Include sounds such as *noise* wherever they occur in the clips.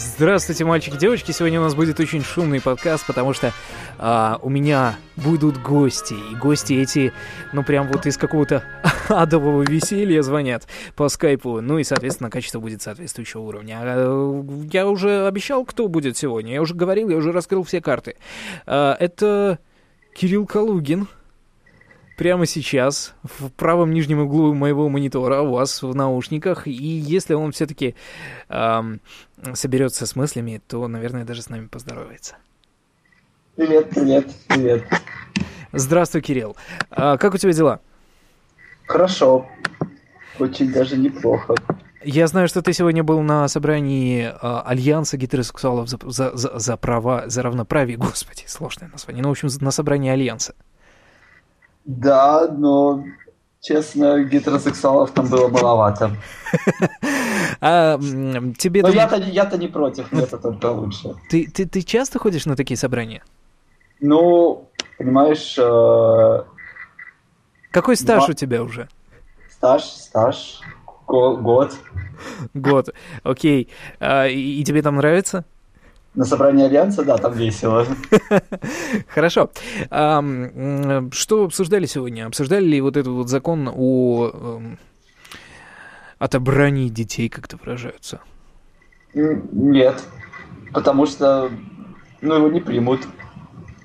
Здравствуйте, мальчики и девочки. Сегодня у нас будет очень шумный подкаст, потому что а, у меня будут гости. И гости эти, ну, прям вот из какого-то *laughs* адового веселья звонят по скайпу. Ну и, соответственно, качество будет соответствующего уровня. А, я уже обещал, кто будет сегодня. Я уже говорил, я уже раскрыл все карты. А, это Кирилл Калугин прямо сейчас в правом нижнем углу моего монитора у вас в наушниках. И если он все-таки эм, соберется с мыслями, то, наверное, даже с нами поздоровается. Привет, привет, привет. Здравствуй, Кирилл. А, как у тебя дела? Хорошо. Очень даже неплохо. Я знаю, что ты сегодня был на собрании э, Альянса гетеросексуалов за, за, за, за права, за равноправие. *laughs* Господи, сложное название. Ну, в общем, на собрании Альянса. Да, но, честно, гетеросексуалов там было маловато. *laughs* А тебе... Но я-то, я-то не против, мне это только лучше. Ты, ты, ты часто ходишь на такие собрания? Ну, понимаешь... Э... Какой стаж Два... у тебя уже? Стаж, стаж, год. Год, окей. А, и, и тебе там нравится? На собрании Альянса, да, там весело. *laughs* Хорошо. Что обсуждали сегодня? Обсуждали ли вот этот вот закон о эм, отобрании детей, как это выражаются? Нет, потому что ну, его не примут.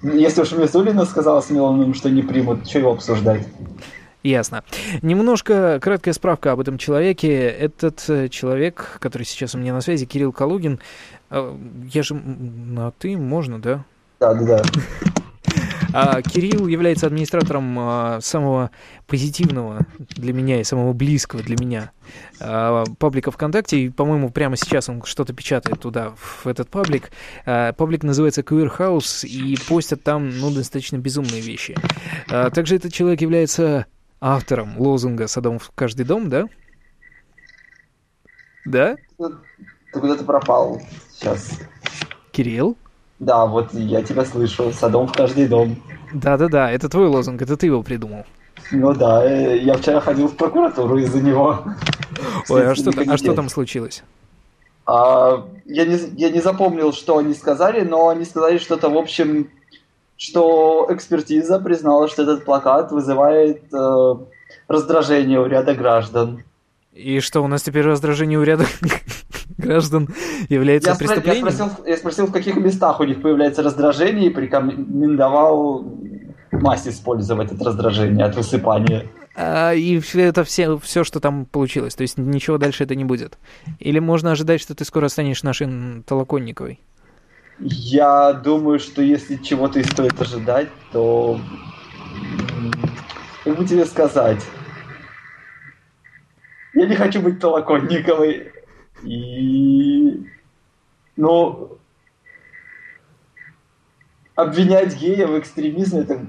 Если уж Мизулина сказала с Миланом, что не примут, что его обсуждать? Ясно. Немножко краткая справка об этом человеке. Этот э, человек, который сейчас у меня на связи, Кирилл Калугин, э, я же на ты, можно, да? Да, да, да. А Кирилл является администратором а, самого позитивного для меня и самого близкого для меня а, паблика ВКонтакте. И, по-моему, прямо сейчас он что-то печатает туда, в этот паблик. Паблик называется Queer House, и постят там, ну, достаточно безумные вещи. Также этот человек является автором лозунга «Садом в каждый дом», да? Да? Ты куда-то пропал сейчас. Кирилл? Да, вот я тебя слышу. «Садом в каждый дом». Да-да-да, это твой лозунг, это ты его придумал. Ну да, э, я вчера ходил в прокуратуру из-за него. *laughs* Ой, а что, а что там случилось? А, я, не, я не запомнил, что они сказали, но они сказали что-то, в общем, что экспертиза признала, что этот плакат вызывает э, раздражение у ряда граждан. И что, у нас теперь раздражение у ряда граждан является я преступлением? Я спросил, я спросил, в каких местах у них появляется раздражение, и порекомендовал мазь использовать от раздражения, от высыпания. А, и это все, все, что там получилось. То есть ничего дальше это не будет. Или можно ожидать, что ты скоро станешь нашей Толоконниковой? Я думаю, что если чего-то и стоит ожидать, то... Как бы тебе сказать? Я не хочу быть Толоконниковой. И... Ну... Обвинять гея в экстремизме, это...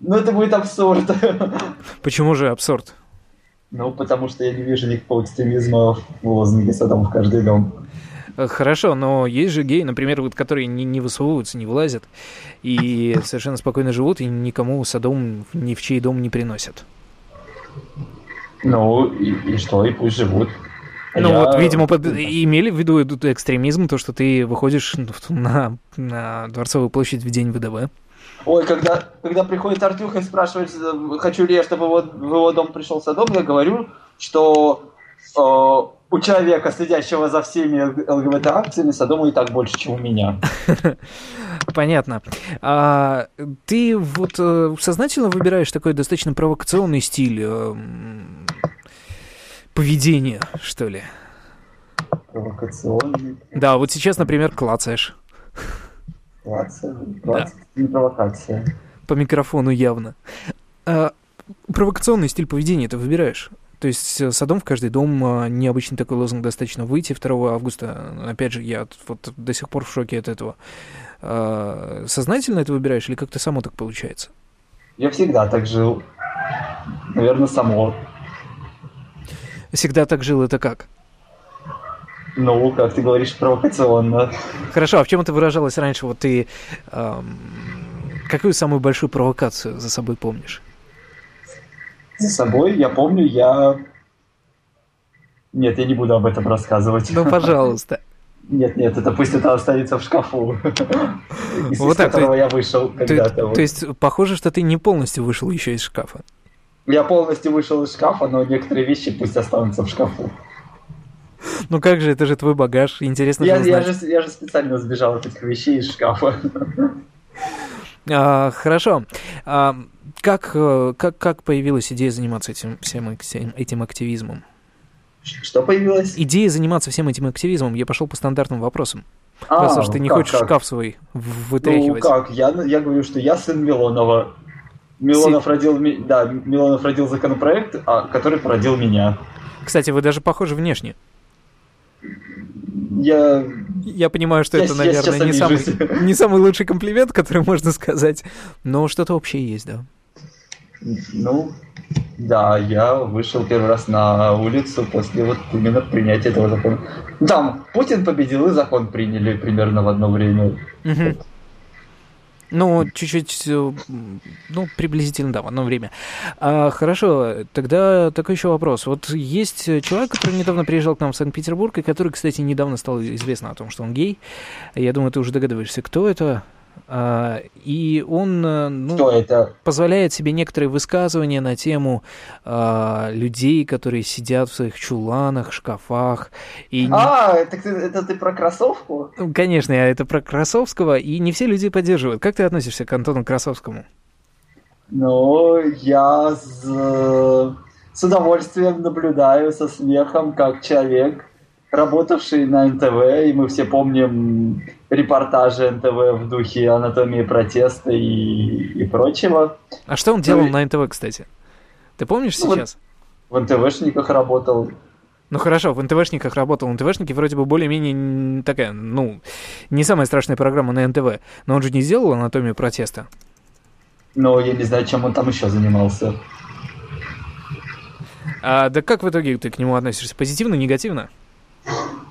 Ну, это будет абсурд. *laughs* Почему же абсурд? Ну, потому что я не вижу никакого экстремизма в лозунге «Садом в каждый дом». Э, хорошо, но есть же геи, например, вот, которые не, не высовываются, не вылазят, и совершенно спокойно живут, и никому садом ни в чей дом не приносят. Ну, и, и что, и пусть живут. Ну я... вот, видимо, под... имели в виду этот экстремизм, то, что ты выходишь *laughs* на, на Дворцовую площадь в день ВДВ. Ой, когда, когда приходит Артюх и спрашивает, хочу ли я, чтобы вот в его дом пришел садом, я говорю, что э, у человека, следящего за всеми ЛГБТ-акциями, Содома и так больше, чем у меня. *laughs* Понятно. А, ты вот э, сознательно выбираешь такой достаточно провокационный стиль поведения, что ли? Провокационный? Да, вот сейчас, например, клацаешь. Клацаю? Клацаю? Да. Провокация. По микрофону явно. А, провокационный стиль поведения ты выбираешь? То есть садом в каждый дом, а, необычный такой лозунг достаточно выйти 2 августа. Опять же, я вот до сих пор в шоке от этого. А, сознательно это выбираешь или как-то само так получается? Я всегда так жил. Наверное, само. Всегда так жил, это как? Ну, как ты говоришь, провокационно. Хорошо, а в чем это выражалось раньше? Вот ты эм, какую самую большую провокацию за собой помнишь? за собой. Я помню, я... Нет, я не буду об этом рассказывать. Ну, пожалуйста. Нет, нет, это пусть это останется в шкафу, из, Вот так, которого то- я вышел Ты- когда-то. вот. то есть, похоже, что ты не полностью вышел еще из шкафа. Я полностью вышел из шкафа, но некоторые вещи пусть останутся в шкафу. Ну как же, это же твой багаж, интересно Я, я, же, я же специально сбежал от этих вещей из шкафа. А, хорошо. А, как, э, как, как появилась идея заниматься этим, всем этим, активизмом? Что появилось? Идея заниматься всем этим активизмом, я пошел по стандартным вопросам. А, Раз уж ты не как, хочешь как? шкаф свой Ну вытряхивать. как, я, я говорю, что я сын Милонова. Милонов родил, ми- да, Милонов родил законопроект, а, который породил меня. Кстати, вы даже похожи внешне. Я, Я понимаю, что Я- это, наверное, не самый, *laughs* не самый лучший комплимент, который можно сказать, но что-то общее есть, да. ну, да, я вышел первый раз на улицу после вот именно принятия этого закона. Там Путин победил и закон приняли примерно в одно время. Мгм. Ну, чуть-чуть, э, ну, приблизительно, да, в одно время. А, хорошо, тогда такой еще вопрос. Вот есть э, человек, который недавно приезжал к нам в Санкт-Петербург, и который, кстати, недавно стало известно о том, что он гей. Я думаю, ты уже догадываешься, кто это. А, и он, э, ну, позволяет себе некоторые высказывания на тему а, людей, которые сидят в своих чуланах, шкафах. И не- А, это, ты- это ты про кроссовку? Ну, Конечно, это про Красовского, и не все люди поддерживают. Как ты относишься к Антону Красовскому? Ну, я с, с удовольствием наблюдаю со смехом, как человек, работавший на НТВ, и мы все помним репортажи НТВ в духе анатомии протеста и, и прочего. А что он делал Ну на НТВ, кстати? Ты помнишь Ну, сейчас? В НТВшниках работал. Ну хорошо, в НТВшниках работал. НТВшники вроде бы более-менее такая, ну, не самая страшная программа на НТВ. Но он же не сделал анатомию протеста. Но я не знаю, чем он там еще занимался. А да как в итоге ты к нему относишься? Позитивно, негативно?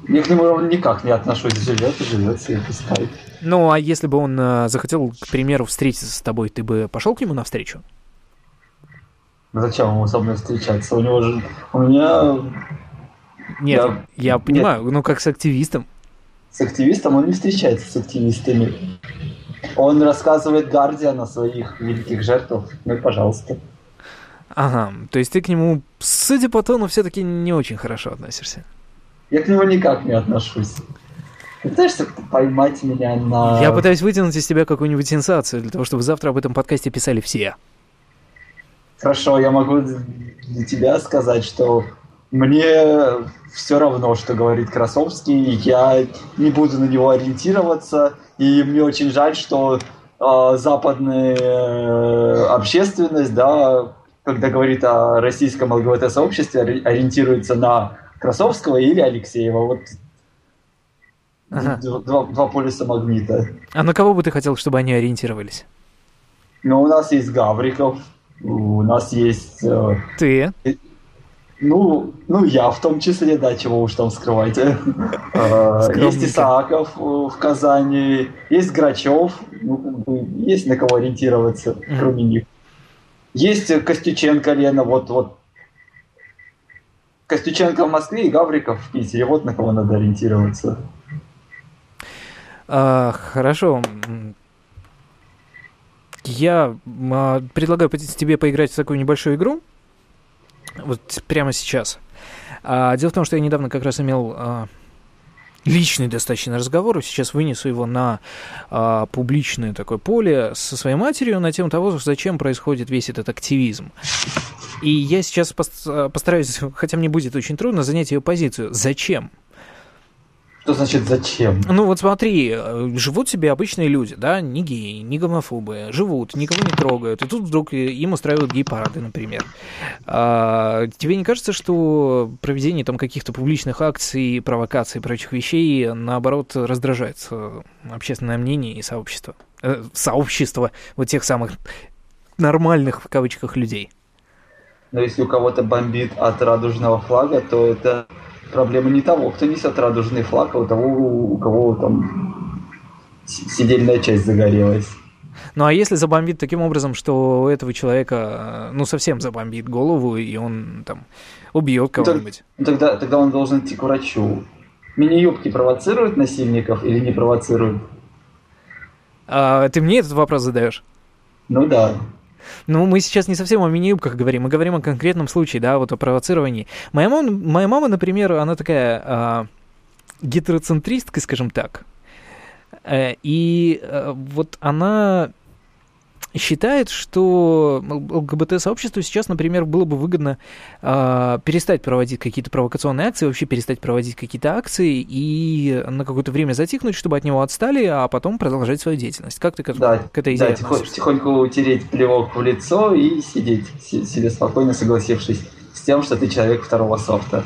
Я к нему никак не отношусь. Живет и живет себе, пускай. Ну, а если бы он а, захотел, к примеру, встретиться с тобой, ты бы пошел к нему навстречу? Ну, Зачем ему со мной встречаться? У него же... У меня Нет, Я- я, нет. понимаю, ну как с активистом. С активистом он не встречается с активистами. Он рассказывает Гардиан о своих великих жертвах. Ну и пожалуйста. Ага, то есть ты к нему, судя по тону, все-таки не очень хорошо относишься. Я к нему никак не отношусь. Ты пытаешься поймать меня на... Я пытаюсь вытянуть из тебя какую-нибудь сенсацию, для того, чтобы завтра об этом подкасте писали все. Хорошо, я могу для тебя сказать, что мне все равно, что говорит Красовский, я не буду на него ориентироваться, и мне очень жаль, что э, западная э, общественность, да, когда говорит о российском ЛГБТ-сообществе, ори- ориентируется на Красовского или Алексеева. Вот Ага. два, два полюса магнита. А на кого бы ты хотел, чтобы они ориентировались? Но у нас есть Гавриков, у нас есть э, Ты? Ну, ну я в том числе, да, чего уж там скрывать. *laughs* Э. Есть Исааков э, в Казани, есть Грачев, ну, есть на кого ориентироваться, кроме них. Есть э, Костюченко Лена, вот, вот. Костюченко в Москве и Гавриков в Питере, вот на кого надо ориентироваться. А, хорошо. Я а, предлагаю тебе поиграть в такую небольшую игру. Вот прямо сейчас. А, дело в том, что я недавно как раз имел а, личный достаточно разговор. Сейчас вынесу его на а, публичное такое поле со своей матерью на тему того, зачем происходит весь этот активизм. И я сейчас а, постараюсь, хотя мне будет очень трудно, занять ее позицию. Зачем? Что значит зачем? Ну вот смотри, э, живут себе обычные люди, да, не геи, не гомофобы, живут, никого не трогают, и тут вдруг э, им устраивают гей-парады, например. А, тебе не кажется, что проведение там каких-то публичных акций, провокаций и прочих вещей, наоборот, раздражает общественное мнение и сообщество? Э, сообщество вот тех самых нормальных, в кавычках, людей. Но если у кого-то бомбит от радужного флага, то это проблема не того, кто несет радужный флаг, а у того, у кого там сидельная часть загорелась. Ну а если забомбит таким образом, что у этого человека, э, ну, совсем забомбит голову, и он там убьет Ну, кого-нибудь? Ну, Тогда, тогда он должен идти к врачу. Мини-юбки провоцируют насильников или не провоцируют? А, ты мне этот вопрос задаешь? Ну да. Ну, мы сейчас не совсем о мини-юбках говорим, мы говорим о конкретном случае, да, вот о провоцировании. Моя мама, моя мама например, она такая а, гетероцентристка, скажем так. Э, и а, вот она считает, что ЛГБТ-сообществу сейчас, например, было бы выгодно э, перестать проводить какие-то провокационные акции, вообще перестать проводить какие-то акции и на какое-то время затихнуть, чтобы от него отстали, а потом продолжать свою деятельность. Как ты к, да, к этой идее да, тихо, тихонько утереть плевок в лицо и сидеть себе спокойно, согласившись с тем, что ты человек второго софта.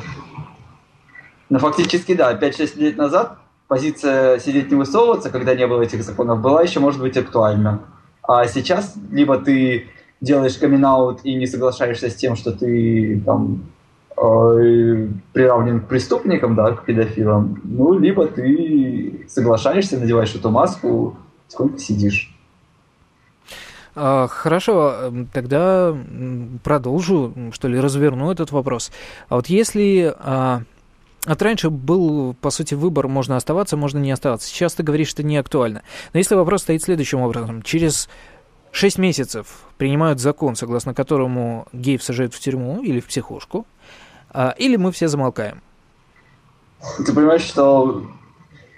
Но фактически, да, 5-6 лет назад позиция сидеть не высовываться, когда не было этих законов, была еще, может быть, актуальна. А сейчас либо ты делаешь камин и не соглашаешься с тем, что ты там э, приравнен к преступникам, да, к педофилам, ну, либо ты соглашаешься, надеваешь эту маску, сколько сидишь. А, хорошо, тогда продолжу, что ли, разверну этот вопрос. А вот если а, от раньше был, по сути, выбор, можно оставаться, можно не оставаться. Сейчас ты говоришь, что не актуально. Но если вопрос стоит следующим образом. Через 6 месяцев принимают закон, согласно которому геев сажают в тюрьму или в психушку, а, или мы все замолкаем. Ты понимаешь, что...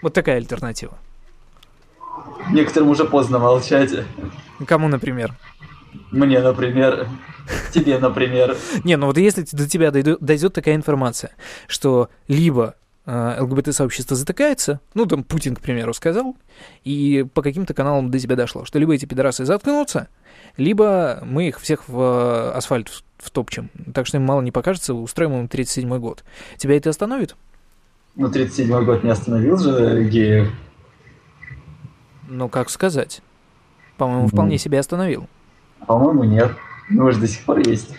Вот такая альтернатива. Некоторым уже поздно молчать. Кому, например? Мне, например. Тебе, например. Не, ну вот если до тебя дойдет такая информация, что либо э, ЛГБТ-сообщество затыкается, ну, там Путин, к примеру, сказал, и по каким-то каналам до тебя дошло, что либо эти пидорасы заткнутся, либо мы их всех в э, асфальт втопчем. Так что им мало не покажется, устроим им 37-й год. Тебя это остановит? Ну, 37-й год не остановил же геев. Ну, как сказать. По-моему, вполне себя остановил. По-моему, нет. Мы же до сих пор есть.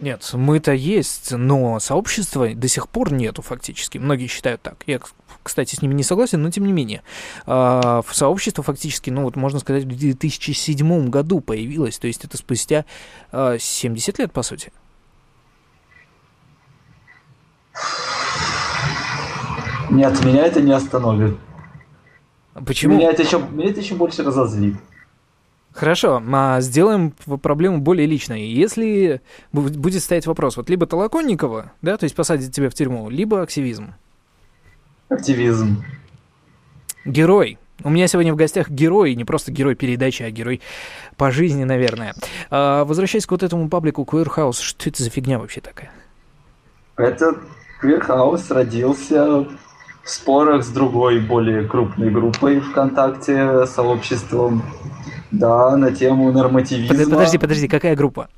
Нет, мы-то есть, но сообщества до сих пор нету фактически. Многие считают так. Я, кстати, с ними не согласен, но тем не менее. А, в сообщество фактически, ну вот можно сказать, в 2007 году появилось. То есть это спустя 70 а, лет, по сути. Нет, меня это не остановит. Почему? Меня это еще, меня это еще больше разозлит. Хорошо, а сделаем проблему более личной. Если будет стоять вопрос, вот либо Толоконникова, да, то есть посадить тебя в тюрьму, либо активизм. Активизм. Герой. У меня сегодня в гостях герой, не просто герой передачи, а герой по жизни, наверное. А, возвращаясь к вот этому паблику Queer House, что это за фигня вообще такая? Этот Queer House родился в спорах с другой, более крупной группой ВКонтакте, сообществом да, на тему нормативизма. Подожди, подожди, какая группа?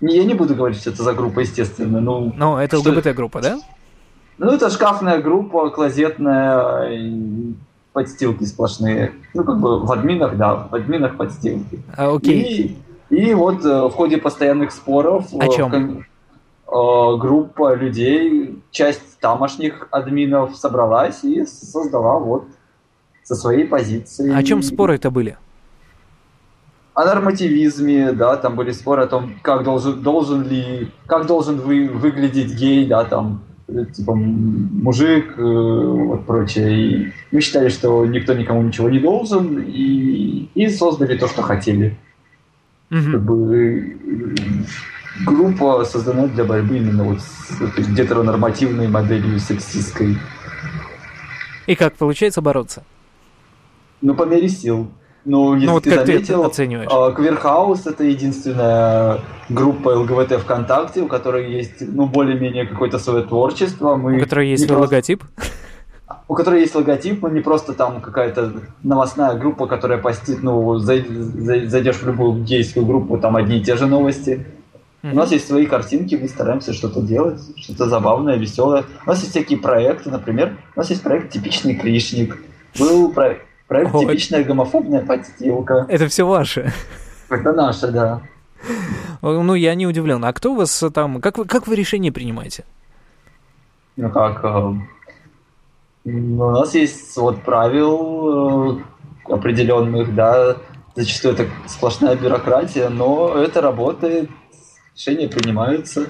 Я не буду говорить, что это за группа, естественно. Ну, Но это ЛГБТ-группа, да? Ну, это шкафная группа, клозетная, подстилки сплошные. Ну, как бы в админах, да, в админах подстилки. А, окей. И, и вот э, в ходе постоянных споров... О чем? Э, группа людей, часть тамошних админов собралась и создала вот со своей позиции. О чем споры это были? О нормативизме, да, там были споры о том, как должен, должен ли, как должен вы, выглядеть гей, да, там, типа, мужик, э, вот прочее. И мы считали, что никто никому ничего не должен, и, и создали то, что хотели. Mm-hmm. Как бы, группа создана для борьбы именно вот с этой гетеронормативной моделью сексистской. И как получается бороться? Ну, по мере сил. Ну, если ну, вот ты как заметил, ты оцениваешь? Квирхаус это единственная группа ЛГБТ ВКонтакте, у которой есть, ну, более-менее какое-то свое творчество. Мы у которой есть просто... логотип? У которой есть логотип, но не просто там какая-то новостная группа, которая постит, ну, зайдешь в любую гейскую группу, там одни и те же новости. Mm-hmm. У нас есть свои картинки, мы стараемся что-то делать, что-то забавное, веселое. У нас есть всякие проекты, например, у нас есть проект «Типичный Кришник». Был проект Проект О, «Типичная гомофобная подстилка». Это все ваше? Это наше, да. Ну, я не удивлен. А кто у вас там... Как вы, как вы решение принимаете? Ну, как... Э, у нас есть вот правил э, определенных, да, зачастую это сплошная бюрократия, но это работает, решения принимаются.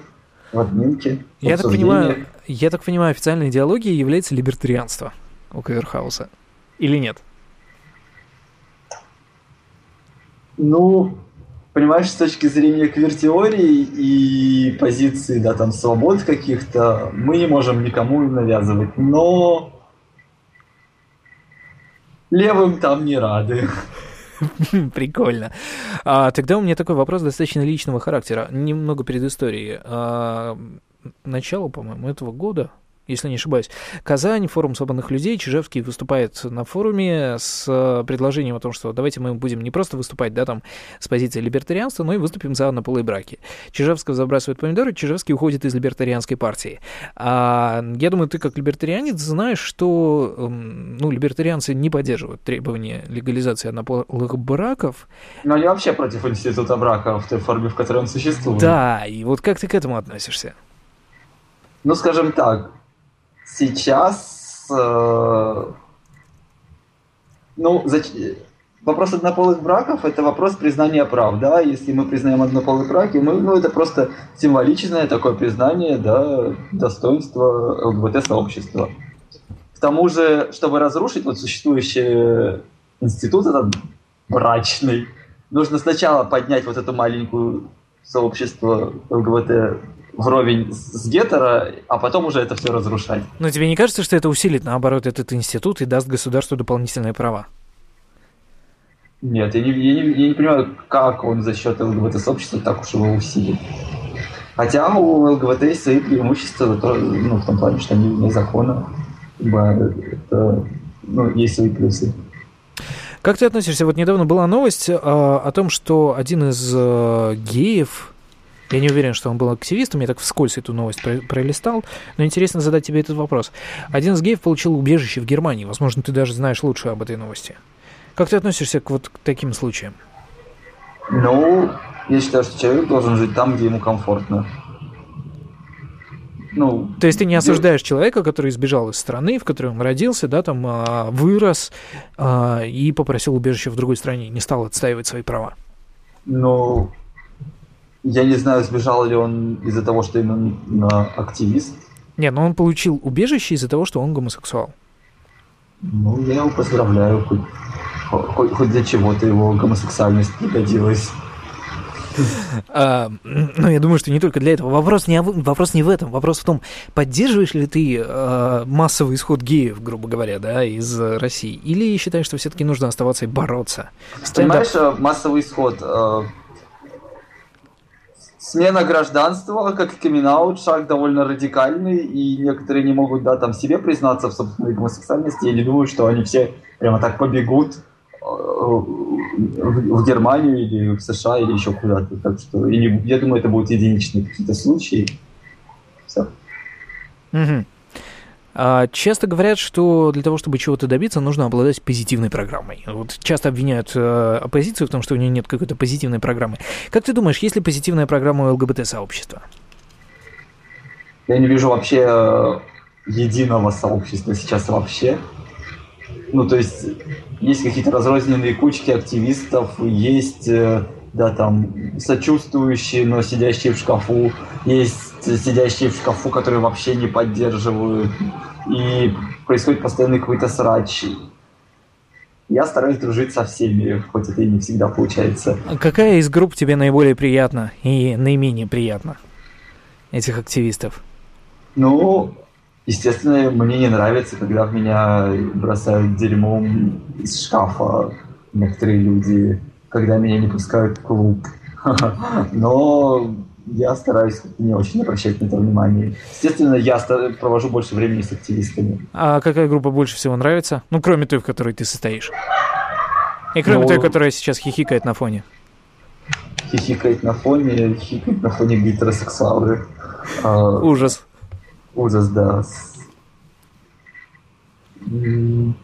в админке. в Я так понимаю, я так понимаю, официальной идеологией является либертарианство у Каверхауса. Или нет? Ну, понимаешь, с точки зрения квир-теории и позиции, да, там, свобод каких-то, мы не можем никому навязывать, но левым там не рады. Прикольно. А, тогда у меня такой вопрос достаточно личного характера. Немного предыстории. А, начало, по-моему, этого года, если не ошибаюсь. Казань, форум свободных людей. Чижевский выступает на форуме с э, предложением о том, что давайте мы будем не просто выступать, да, там, с позиции либертарианства, но и выступим за однополые браки. Чижевского забрасывают помидоры, Чижевский уходит из либертарианской партии. А, я думаю, ты как либертарианец знаешь, что эм, ну, либертарианцы не поддерживают требования легализации однополых браков. Но они вообще против института брака в той форме, в которой он существует. Да, и вот как ты к этому относишься? Ну, скажем так, сейчас... э, ну, зач- вопрос однополых браков – это вопрос признания прав, да, если мы признаем однополые браки, мы, ну, это просто символичное такое признание, да, достоинства ЛГБТ-сообщества. К тому же, чтобы разрушить вот существующий институт этот брачный, нужно сначала поднять вот эту маленькую сообщество ЛГБТ вровень с гетеро, а потом уже это все разрушать. Но тебе не кажется, что это усилит, наоборот, этот институт и даст государству дополнительные права? Нет, я не, я не, я не понимаю, как он за счет ЛГБТ-сообщества так уж его усилит. Хотя у ЛГБТ есть свои преимущества, то- ну, в том плане, что они вне закона. Это, ну, есть свои плюсы. Как ты относишься? Вот недавно была новость э, о том, что один из э, геев, я не уверен, что он был активистом, я так вскользь эту новость про- пролистал, но интересно задать тебе этот вопрос. Один из геев получил убежище в Германии, возможно, ты даже знаешь лучше об этой новости. Как ты относишься к вот к таким случаям? Ну, я считаю, что человек должен жить там, где ему комфортно. Ну, То есть ты не осуждаешь человека, который сбежал из страны, в которой он родился, да, там а, вырос а, и попросил убежище в другой стране, не стал отстаивать свои права. ну, я не знаю, сбежал ли он из-за того, что именно активист. Не, но он получил убежище из-за того, что он гомосексуал. Ну, я его поздравляю, хоть, хоть, хоть для чего-то его гомосексуальность пригодилась. А, ну, я думаю, что не только для этого. Вопрос не, вопрос не в этом. Вопрос в том, поддерживаешь ли ты а, массовый исход геев, грубо говоря, да, из э, России? Или считаешь, что все-таки нужно оставаться и бороться? Понимаешь, э, массовый исход. Смена гражданства, как камин шаг довольно радикальный, и некоторые не могут, да, там, себе признаться в собственной гомосексуальности, или думают, что они все прямо так побегут э, в Германию или в США или еще куда-то. Так что не- я думаю, это будут единичные какие-то случаи. Все. Мгм. А, часто говорят, что для того, чтобы чего-то добиться, нужно обладать позитивной программой. Вот часто обвиняют э, оппозицию в том, что у нее нет какой-то позитивной программы. Как ты думаешь, есть ли позитивная программа у ЛГБТ-сообщества? Я не вижу вообще э, единого сообщества сейчас вообще. Ну, то есть, есть какие-то разрозненные кучки активистов, есть, э, да, там, сочувствующие, но сидящие в шкафу, есть сидящие в шкафу, которые вообще не поддерживают, и происходит постоянный какой-то срач. Я стараюсь дружить со всеми, хоть это и не всегда получается. Какая из групп тебе наиболее приятна и наименее приятна? Этих активистов. Ну, естественно, мне не нравится, когда в меня бросают дерьмом из шкафа некоторые люди, когда меня не пускают в клуб. *laughs* Но я стараюсь не очень обращать на это внимание. Естественно, я провожу больше времени с активистами. А какая группа больше всего нравится? Ну, кроме той, в которой ты состоишь. И кроме Ну- той, которая сейчас хихикает на фоне. Хихикает на фоне, хихикает на фоне гетеросексуалы. А, Ужас. Ужас, да.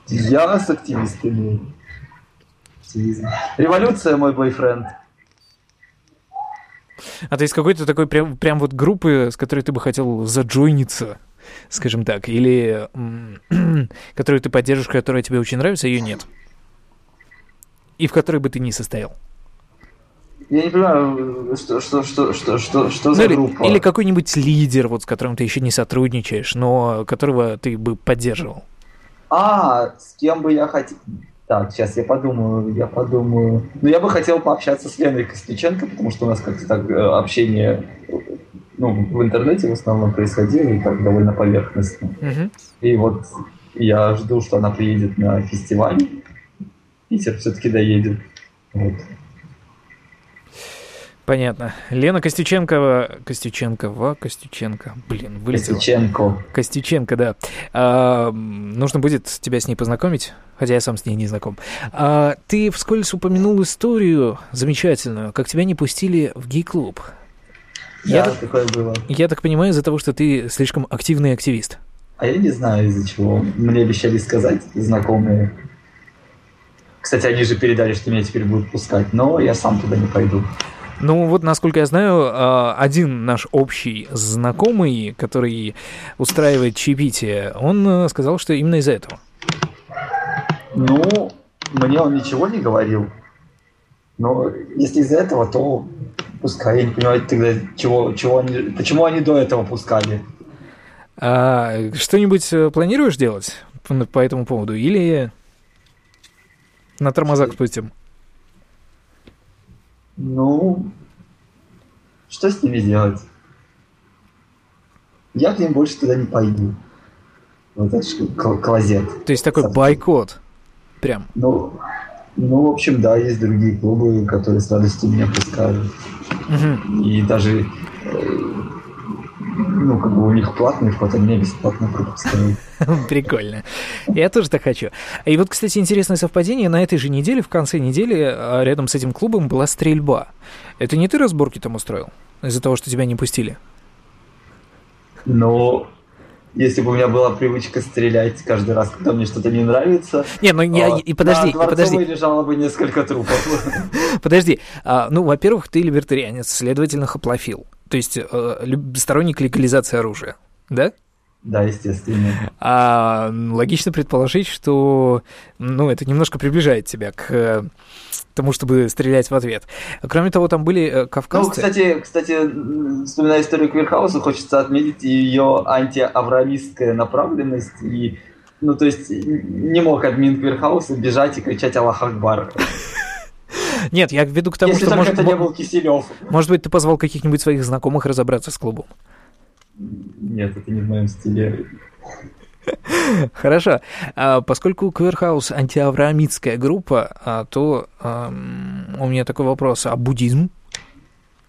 Я с активистами. Революция, мой бойфренд. А ты из какой-то такой прям, прям вот группы, с которой ты бы хотел заджойниться, скажем так, или *clears throat* которую ты поддерживаешь, которая тебе очень нравится, ее нет? И в которой бы ты не состоял? Я не понимаю, что, что, что, что, что, что за ну, или, группа. Или какой-нибудь лидер, вот с которым ты еще не сотрудничаешь, но которого ты бы поддерживал. А, с кем бы я хотел... Так, сейчас я подумаю, я подумаю. Ну, я бы хотел пообщаться с Леной Костюченко, потому что у нас как-то так э, общение ну, в интернете в основном происходило, и так довольно поверхностно. Мгм. И вот я жду, что она приедет на фестиваль. Питер все-таки доедет. Вот. Понятно. Лена Костюченкова... Костюченкова? Костюченко. Блин, вылетела. Костюченко. Костюченко, да. А, нужно будет тебя с ней познакомить, хотя я сам с ней не знаком. А, ты вскользь упомянул историю замечательную, как тебя не пустили в гей-клуб. Я Да, так- такое было. Я так понимаю, из-за того, что ты слишком активный активист. А я не знаю из-за чего. Мне обещали сказать знакомые. Кстати, они же передали, что меня теперь будут пускать, но я сам туда не пойду. Ну вот, насколько я знаю, а, один наш общий знакомый, который устраивает чаепитие, он э, сказал, что именно из-за этого. Ну, мне он ничего не говорил. Но если из-за этого, то пускай. Я не понимаю тогда, чего, чего они, почему они до этого пускали. А что-нибудь э, планируешь делать по, по этому поводу? Или на тормозах спустим? Ну, что с ними делать? Я к ним больше туда не пойду. Вот это кл- клозет. То есть такой Совсем. бойкот. Прям. Ну, ну, в общем, да, есть другие клубы, которые с радостью меня пускают. Мгм. И даже, э, ну, как бы у них платный вход, а меня бесплатно пропускают. *laughs* Прикольно. Я тоже так хочу. И вот, кстати, интересное совпадение. На этой же неделе, в конце недели, а, рядом с этим клубом была стрельба. Это не ты разборки там устроил? Из-за того, что тебя не пустили? Но если бы у меня была привычка стрелять каждый раз, когда мне что-то не нравится, Не, ну я, и подожди, на и подожди, лежало бы несколько трупов. *laughs* подожди. А, ну, во-первых, ты либертарианец, следовательно, хоплофил. То есть э, сторонник легализации оружия, да? Да, естественно. А логично предположить, что ну, это немножко приближает тебя к э, тому, чтобы стрелять в ответ. Кроме того, там были э, Ну, кавказцы. кстати, кстати, м, вспоминая историю Квирхауса, хочется отметить ее антиаврамистская направленность. И, ну, то есть, не мог админ Квирхауса бежать и кричать Аллах Акбар. *laughs* *laughs* Нет, я веду к тому, Если что, только может, это не был Киселев. может быть, ты позвал каких-нибудь своих знакомых разобраться с клубом. Нет, это не в моем стиле. *laughs* Хорошо. А, поскольку Кверхаус антиавраамитская группа, а, то у меня такой вопрос. А буддизм?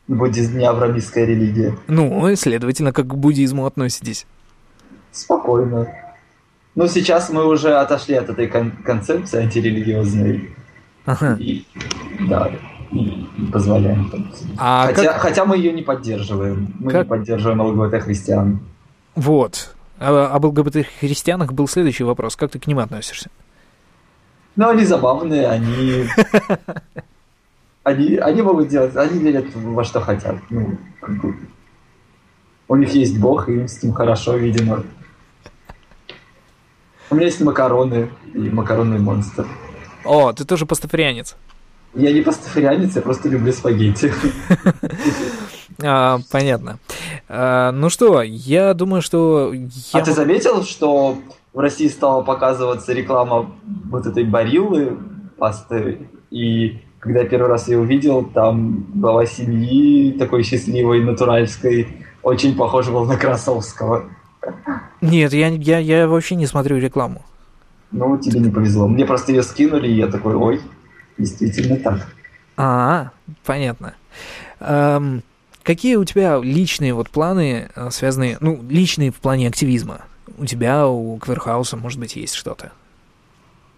Буддизм не аврамистская религия. Ну, и, следовательно, как к буддизму относитесь? Спокойно. Ну, сейчас мы уже отошли от этой кон- концепции антирелигиозной. Ага. И, да, и, и позволяем. А хотя, как... хотя мы ее не поддерживаем. Мы Как- не поддерживаем ЛГБТ-христиан. Вот. А, об ЛГБТ-христианах был следующий вопрос. Как ты к ним относишься? Но они забавные, они... *laughs* Они, они могут делать, они верят во что хотят. Ну, как бы. У них есть Бог, и им с ним хорошо, видимо. У меня есть макароны и макаронный монстр. О, ты тоже пастафарианец. Я не пастафарианец, я просто люблю спагетти. *laughs* А, понятно. А, ну что, я думаю, что... Я... А ты заметил, что в России стала показываться реклама вот этой бариллы пасты? И когда я первый раз ее увидел, там глава семьи такой счастливой, натуральской, очень похож был на Красовского. Нет, я, я, я вообще не смотрю рекламу. Ну, тебе не повезло. Мне просто ее скинули, и я такой, ой, действительно так. А, понятно. Ам, какие у тебя личные вот планы, а, связанные, ну, личные в плане активизма? У тебя, у Кверхауса, может быть, есть что-то?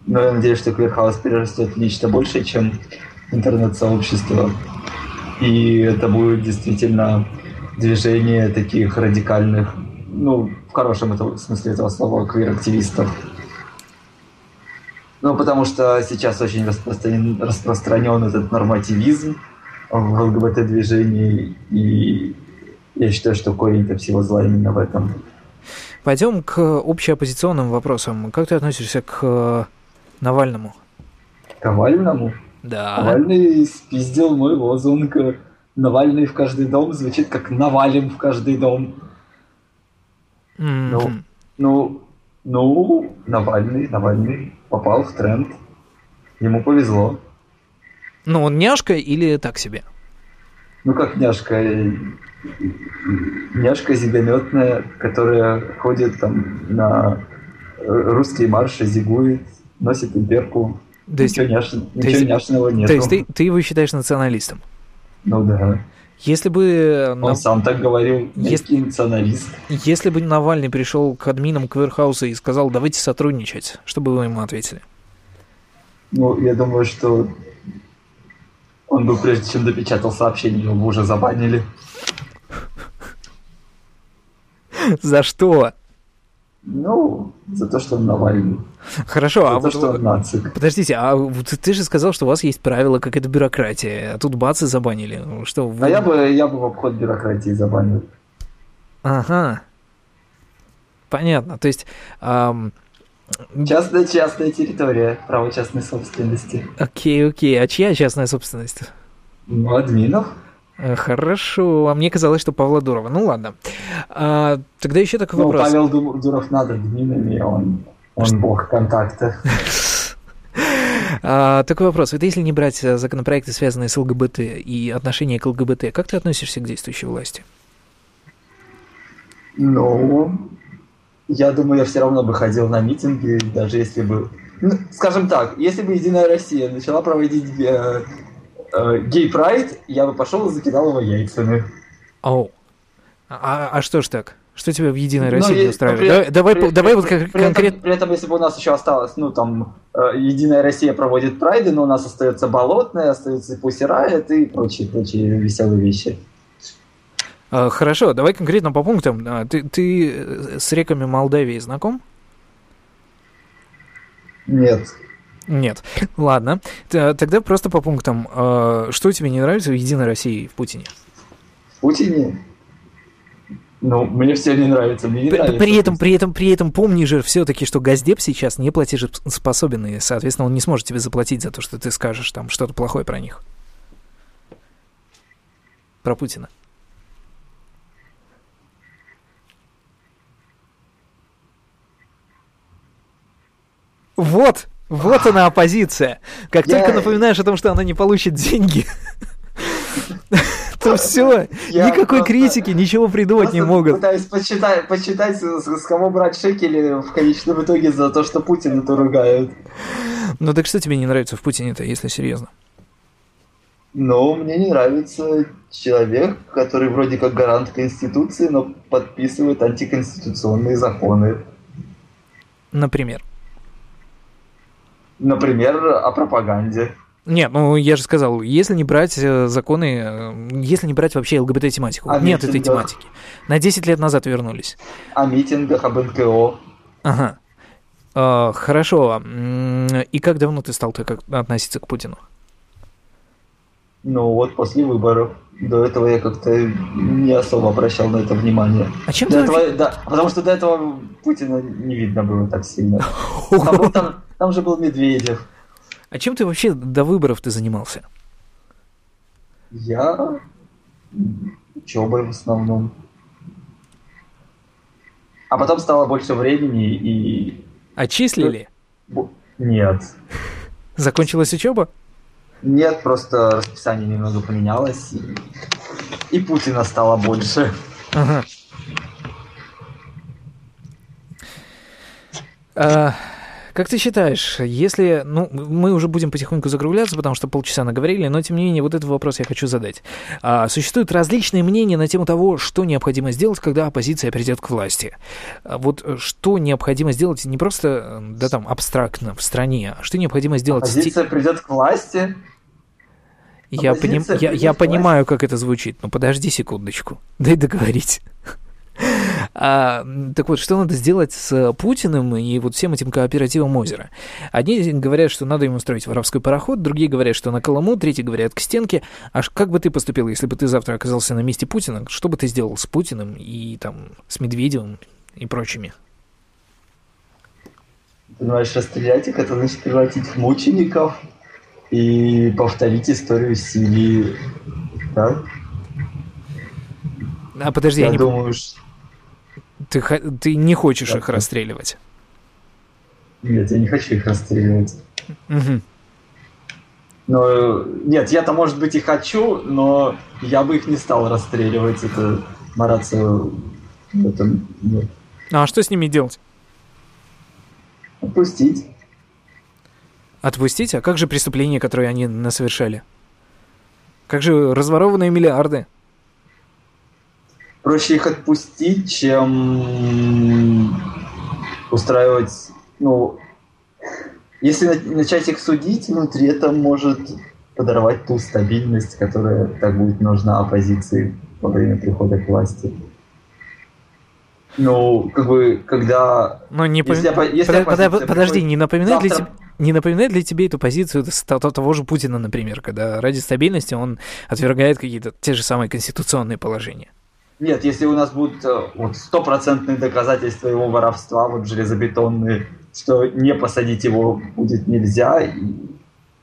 Но я надеюсь, что Квирхаус перерастет в нечто большее, чем интернет-сообщество. И это будет действительно движение таких радикальных, ну, в хорошем этого, смысле этого слова, квир-активистов. Ну, потому что сейчас очень распространен, распространен этот нормативизм в ЛГБТ-движении, и я считаю, что корень-то всего зла именно в этом. Пойдем к общеоппозиционным вопросам. Как ты относишься к э, Навальному? Ковальному? Да. Навальный спиздил мой лозунг «Навальный в каждый дом» звучит как «Навалим в каждый дом». М, Ну, ну, ну, Навальный, Навальный попал в тренд. Ему повезло. Ну, он няшка или так себе? Ну, как няшка, няшка зигометная, которая ходит там на русские марши, зигует, носит имперку. То есть, ничего няш- ничего есть- няшного нет. то есть ты, ты его считаешь националистом? Ну да. Если бы, Он Нав- сам так говорил, Если- националист. если бы Навальный пришел к админам Кверхауса и сказал, давайте сотрудничать, что бы вы ему ответили? Ну, я думаю, что он бы, прежде чем допечатал сообщение, его бы уже забанили. За что? Ну, за то, что он Навальный. Хорошо, а за то, вот... что он нацик. Подождите, а ты же сказал, что у вас есть правила, как это бюрократия, а тут бац и забанили. Что вы... А я бы, я бы в обход бюрократии забанил. Ага. Понятно. То есть, ам, Частная, частная территория, право частной собственности. окей, окей. А чья частная собственность? Ну, админов. Э, Хорошо. А мне казалось, что Павла Дурова. Ну ладно. А, тогда еще такой Ну, вопрос. Павел Ду- Дуров над админами, он, он бог контакта. *laughs* А, такой вопрос. Вот если не брать э, законопроекты, связанные с ЛГБТ и отношения к ЛГБТ, как ты относишься к действующей власти? Ну, я думаю, я все равно бы ходил на митинги, даже если бы... Ну, скажем так, если бы Единая Россия начала проводить э, гей-прайд, я бы пошел и закидал его яйцами. Оу. А, а что ж так? Что тебя в Единой Ну, России не устраивает? при- давай при- давай при- вот как- при этом- конкретно... При этом, если бы у нас еще осталось, ну, там, э, Единая Россия проводит прайды, но у нас остается Болотная, остается Пусси Райот и прочие-прочие веселые вещи. А, Хорошо, давай конкретно по пунктам. А, Ты, ты э, с реками Молдавии знаком? Нет. Нет. Ладно. Тогда просто по пунктам. А, Что тебе не нравится в Единой России в Путине? В Путине? Ну, мне все не нравится, мне не При, нравится. при этом, при этом, при этом помни же все-таки, что Газдеп сейчас не платежеспособен, и, соответственно, он не сможет тебе заплатить за то, что ты скажешь там что-то плохое про них. Про Путина. Вот, вот она оппозиция. Как только напоминаешь о том, что она не получит деньги, то все, никакой критики, ничего придумать не могут. Пытаюсь почитать, почитать, с, кого брать шекели в конечном итоге за то, что Путин это ругают. Ну так что тебе не нравится в Путине-то, если серьезно? Но мне не нравится человек, который вроде как гарант Конституции, но подписывает антиконституционные законы. Например. Например, о пропаганде. Нет, ну я же сказал, если не брать э, законы, э, если не брать вообще ЛГБТ-тематику, нет этой тематики. На 10 лет назад вернулись. О митингах, об НКО. Ага. А, хорошо. И как давно ты стал так относиться к Путину? Ну вот после выборов. До этого я как-то не особо обращал на это внимание. А чем До ты этого, вообще... да, потому что до этого Путина не видно было так сильно. *laughs* Там, там- там же был Медведев. А чем ты вообще до выборов ты занимался? Я учебой в основном. А потом стало больше времени и... Отчислили? Нет. Закончилась учеба? Нет, просто расписание немного поменялось. И, и Путина стало больше. Ага. А, как ты считаешь, если, ну, мы уже будем потихоньку закругляться, потому что полчаса наговорили, но тем не менее вот этот вопрос я хочу задать. А, существуют различные мнения на тему того, что необходимо сделать, когда оппозиция придет к власти. А вот э, что необходимо сделать не просто, э, да там, абстрактно в стране, а что необходимо сделать... Оппозиция придет к власти. Я, поним- я, я понимаю, как это звучит, но подожди секундочку, дай договорить. А, так вот, что надо сделать с Путиным и вот всем этим кооперативом озера? Одни говорят, что надо ему строить воровской пароход, другие говорят, что на Колыму, третьи говорят к стенке. А ш- как бы ты поступил, если бы ты завтра оказался на месте Путина? Что бы ты сделал с Путиным и там с Медведевым и прочими? Понимаешь, расстрелять их, это значит превратить в мучеников. и повторить историю Сирии. Да? А подожди, я, я не... думаю, что... Ты, ты не хочешь да, их расстреливать? Нет, я не хочу их расстреливать. Угу. Но нет, я-то, может быть, и хочу, но я бы их не стал расстреливать. Это мараться в этом нет. А что с ними делать? Отпустить. Отпустить? А как же преступления, которые они совершали? Как же разворованные миллиарды? Проще их отпустить, чем устраивать, ну, если начать их судить внутри, это может подорвать ту стабильность, которая так будет нужна оппозиции во время прихода к власти. Ну, как бы, когда... Ну, не если, пом... если Под, под, подожди, не напоминает, завтра... ли тебе, не напоминает ли тебе эту позицию того же Путина, например, когда ради стабильности он отвергает какие-то те же самые конституционные положения? Нет, если у нас будут э, вот стопроцентные доказательства его воровства, вот железобетонные, что не посадить его будет нельзя,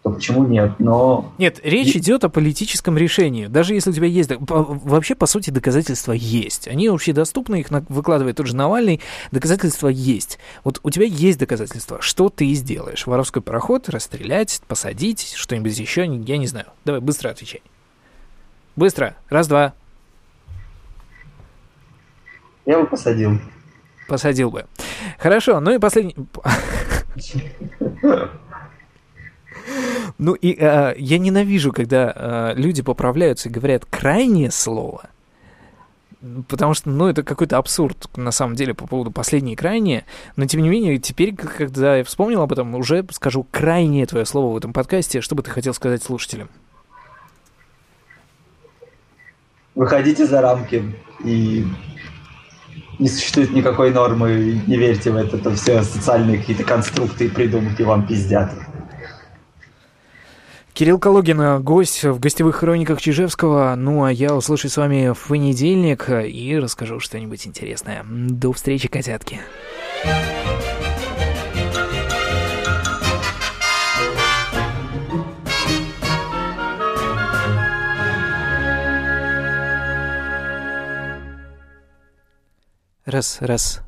то почему нет? Но... Нет, речь и... идет о политическом решении. Даже если у тебя есть... Вообще, по сути, доказательства есть. Они общедоступны, их выкладывает тот же Навальный. Доказательства есть. Вот у тебя есть доказательства. Что ты сделаешь? Воровской пароход, расстрелять, посадить, что-нибудь еще? Я не знаю. Давай, быстро отвечай. Быстро. Раз-два. Я бы посадил. Посадил бы. Хорошо, ну и последний... Ну и э, я ненавижу, когда э, люди поправляются и говорят крайнее слово. Потому что, ну, это какой-то абсурд, на самом деле, по поводу последней крайнее. Но, тем не менее, теперь, когда я вспомнил об этом, уже скажу крайнее твое слово в этом подкасте. Что бы ты хотел сказать слушателям? Выходите за рамки и не существует никакой нормы, не верьте в это, это все социальные какие-то конструкты и придумки вам пиздят. Кирилл Калугин, гость в гостевых хрониках Чижевского. Ну, а я услышу с вами в понедельник и расскажу что-нибудь интересное. До встречи, котятки. Раз, раз.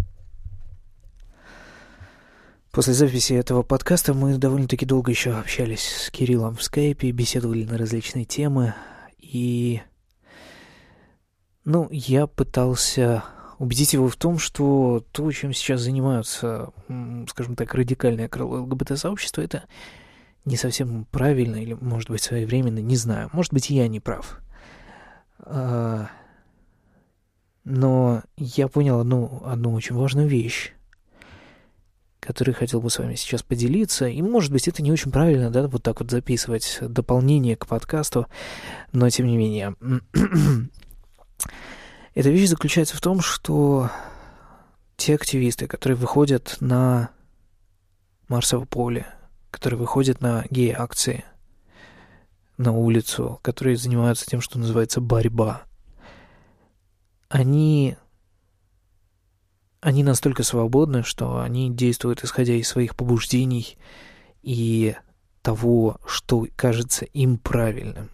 После записи этого подкаста мы довольно-таки долго еще общались с Кириллом в скайпе, беседовали на различные темы, и... Ну, я пытался убедить его в том, что то, чем сейчас занимаются, скажем так, радикальное крыло ЛГБТ-сообщества, это не совсем правильно или, может быть, своевременно, не знаю. Может быть, я не прав. Но я понял одну, одну очень важную вещь который хотел бы с вами сейчас поделиться. И, может быть, это не очень правильно, да, вот так вот записывать дополнение к подкасту, но тем не менее. *clears throat* Эта вещь заключается в том, что те активисты, которые выходят на Марсово поле, которые выходят на гей-акции, на улицу, которые занимаются тем, что называется борьба, они они настолько свободны, что они действуют исходя из своих побуждений и того, что кажется им правильным.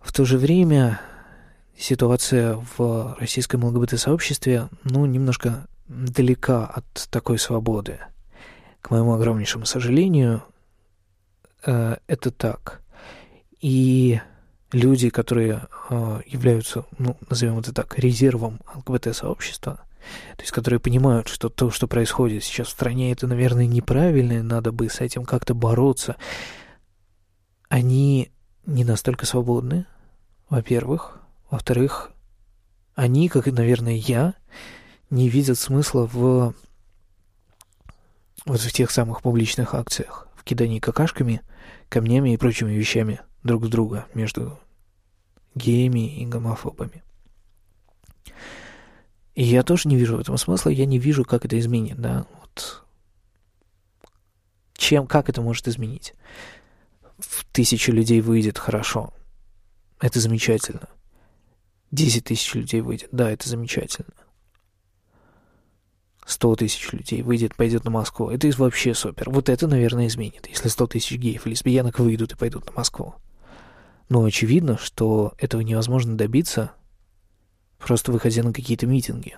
В то же время ситуация в российском ЛГБТ-сообществе, ну, немножко далека от такой свободы. К моему огромнейшему сожалению, э, это так. И люди, которые э, являются, ну, назовем это так, резервом ЛГБТ-сообщества, то есть которые понимают, что то, что происходит сейчас в стране, это, наверное, неправильно, и надо бы с этим как-то бороться, они не настолько свободны, во-первых. Во-вторых, они, как и, наверное, я, не видят смысла в вот в тех самых публичных акциях, в кидании какашками, камнями и прочими вещами друг в друга между геями и гомофобами. И я тоже не вижу в этом смысла, я не вижу, как это изменит, да, вот. Чем, как это может изменить? В тысячу людей выйдет хорошо. Это замечательно. Десять тысяч людей выйдет. Да, это замечательно. 100 тысяч людей выйдет, пойдет на Москву, это вообще супер. Вот это, наверное, изменит, если 100 тысяч геев и лесбиянок выйдут и пойдут на Москву. Но очевидно, что этого невозможно добиться, просто выходя на какие-то митинги.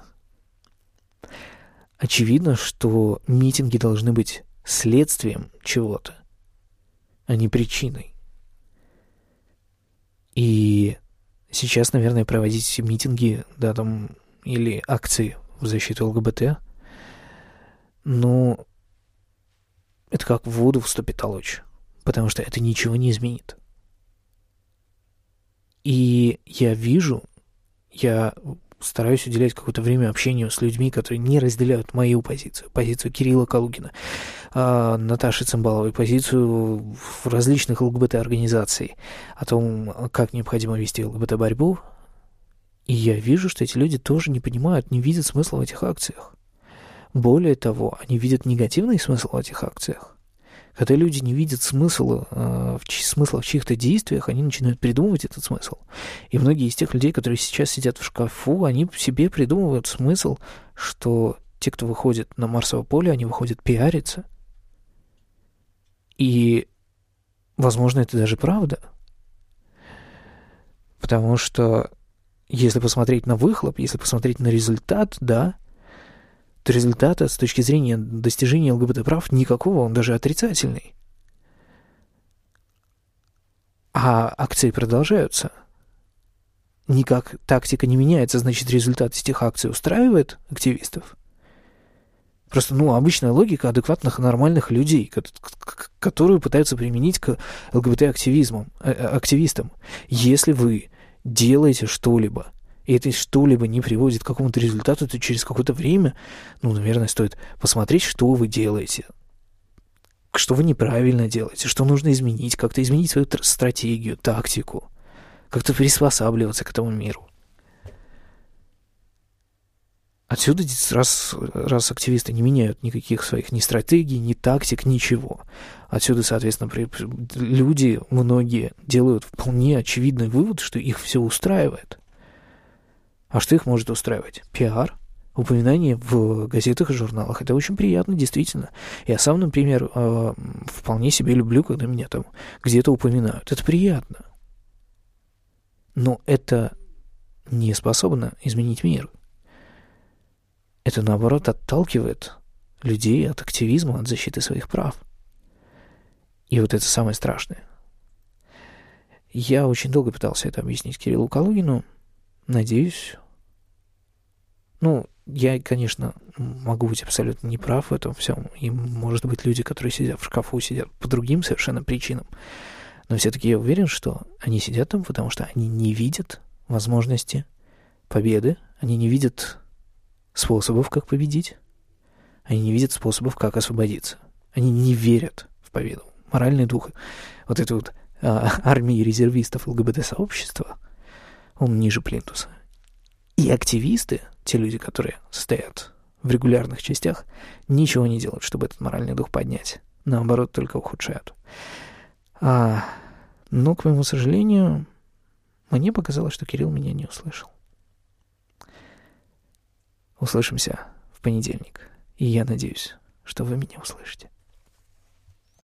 Очевидно, что митинги должны быть следствием чего-то, а не причиной. И сейчас, наверное, проводить митинги, да, там, или акции в защиту ЛГБТ, ну, это как в воду вступит толочь, потому что это ничего не изменит. И я вижу, я стараюсь уделять какое-то время общению с людьми, которые не разделяют мою позицию, позицию Кирилла Калугина, э, Наташи Цымбаловой, позицию различных ЛГБТ-организаций о том, как необходимо вести ЛГБТ-борьбу. И я вижу, что эти люди тоже не понимают, не видят смысла в этих акциях. Более того, они видят негативный смысл в этих акциях. Когда люди не видят смысла, э, в, смысла в чьих-то действиях, они начинают придумывать этот смысл. И многие из тех людей, которые сейчас сидят в шкафу, они себе придумывают смысл, что те, кто выходит на Марсово поле, они выходят пиариться. И, возможно, это даже правда. Потому что если посмотреть на выхлоп, если посмотреть на результат, да, результата с точки зрения достижения ЛГБТ-прав никакого, он даже отрицательный. А акции продолжаются. Никак тактика не меняется, значит, результат этих акций устраивает активистов. Просто, ну, обычная логика адекватных, нормальных людей, которую пытаются применить к ЛГБТ-активизмам, э, э, активистам. Если вы делаете что-либо, и это что-либо не приводит к какому-то результату, то через какое-то время, ну, наверное, стоит посмотреть, что вы делаете, что вы неправильно делаете, что нужно изменить, как-то изменить свою стратегию, тактику, как-то приспосабливаться к этому миру. Отсюда, раз, раз активисты не меняют никаких своих ни стратегий, ни тактик, ничего, отсюда, соответственно, люди, многие делают вполне очевидный вывод, что их все устраивает. А что их может устраивать? Пиар, упоминание в газетах и журналах. Это очень приятно, действительно. Я сам, например, э, вполне себе люблю, когда меня там где-то упоминают. Это приятно. Но это не способно изменить мир. Это, наоборот, отталкивает людей от активизма, от защиты своих прав. И вот это самое страшное. Я очень долго пытался это объяснить Кириллу Калугину, Надеюсь. Ну, я, конечно, могу быть абсолютно неправ в этом всем. И, может быть, люди, которые сидят в шкафу, сидят по другим совершенно причинам. Но все-таки я уверен, что они сидят там, потому что они не видят возможности победы, они не видят способов, как победить, они не видят способов, как освободиться. Они не верят в победу. Моральный дух вот этой вот а, армии резервистов ЛГБТ-сообщества – он ниже плинтуса. И активисты, те люди, которые состоят в регулярных частях, ничего не делают, чтобы этот моральный дух поднять. Наоборот, только ухудшают. А, но, к моему сожалению, мне показалось, что Кирилл меня не услышал. Услышимся в понедельник. И я надеюсь, что вы меня услышите.